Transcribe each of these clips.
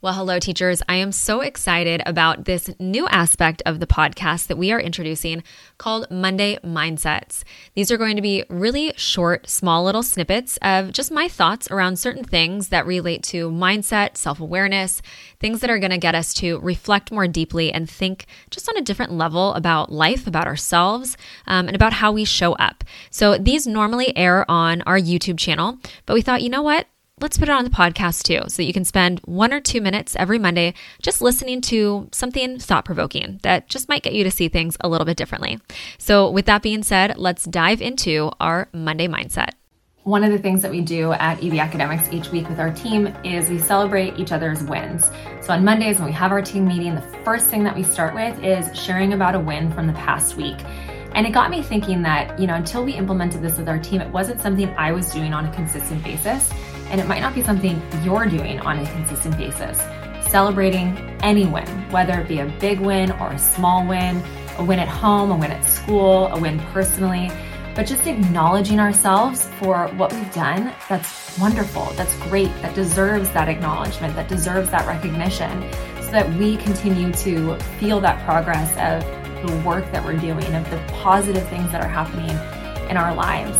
Well, hello, teachers. I am so excited about this new aspect of the podcast that we are introducing called Monday Mindsets. These are going to be really short, small little snippets of just my thoughts around certain things that relate to mindset, self awareness, things that are going to get us to reflect more deeply and think just on a different level about life, about ourselves, um, and about how we show up. So these normally air on our YouTube channel, but we thought, you know what? Let's put it on the podcast too, so that you can spend one or two minutes every Monday just listening to something thought provoking that just might get you to see things a little bit differently. So, with that being said, let's dive into our Monday mindset. One of the things that we do at EV Academics each week with our team is we celebrate each other's wins. So on Mondays, when we have our team meeting, the first thing that we start with is sharing about a win from the past week. And it got me thinking that, you know, until we implemented this with our team, it wasn't something I was doing on a consistent basis and it might not be something you're doing on a consistent basis. Celebrating any win, whether it be a big win or a small win, a win at home, a win at school, a win personally, but just acknowledging ourselves for what we've done, that's wonderful, that's great, that deserves that acknowledgement, that deserves that recognition, so that we continue to feel that progress of the work that we're doing, of the positive things that are happening in our lives.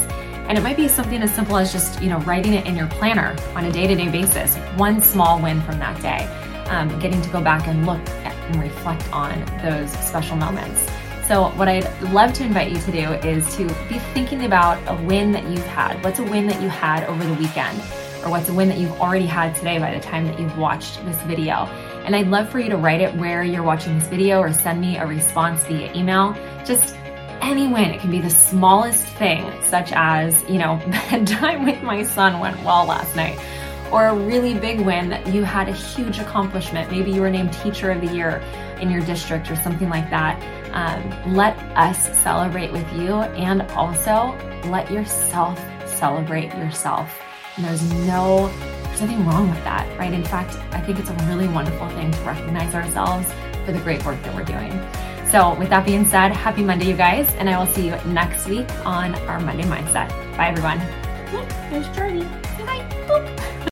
And it might be something as simple as just, you know, writing it in your planner on a day-to-day basis, one small win from that day, um, getting to go back and look and reflect on those special moments. So, what I'd love to invite you to do is to be thinking about a win that you've had. What's a win that you had over the weekend? Or what's a win that you've already had today by the time that you've watched this video? And I'd love for you to write it where you're watching this video or send me a response via email. Just any win. It can be the smallest thing, such as, you know, bedtime with my son went well last night, or a really big win that you had a huge accomplishment. Maybe you were named Teacher of the Year in your district or something like that. Um, let us celebrate with you and also let yourself celebrate yourself. And there's no there's nothing wrong with that, right? In fact, I think it's a really wonderful thing to recognize ourselves for the great work that we're doing. So, with that being said, happy Monday, you guys, and I will see you next week on our Monday Mindset. Bye, everyone. There's Charlie. Boop.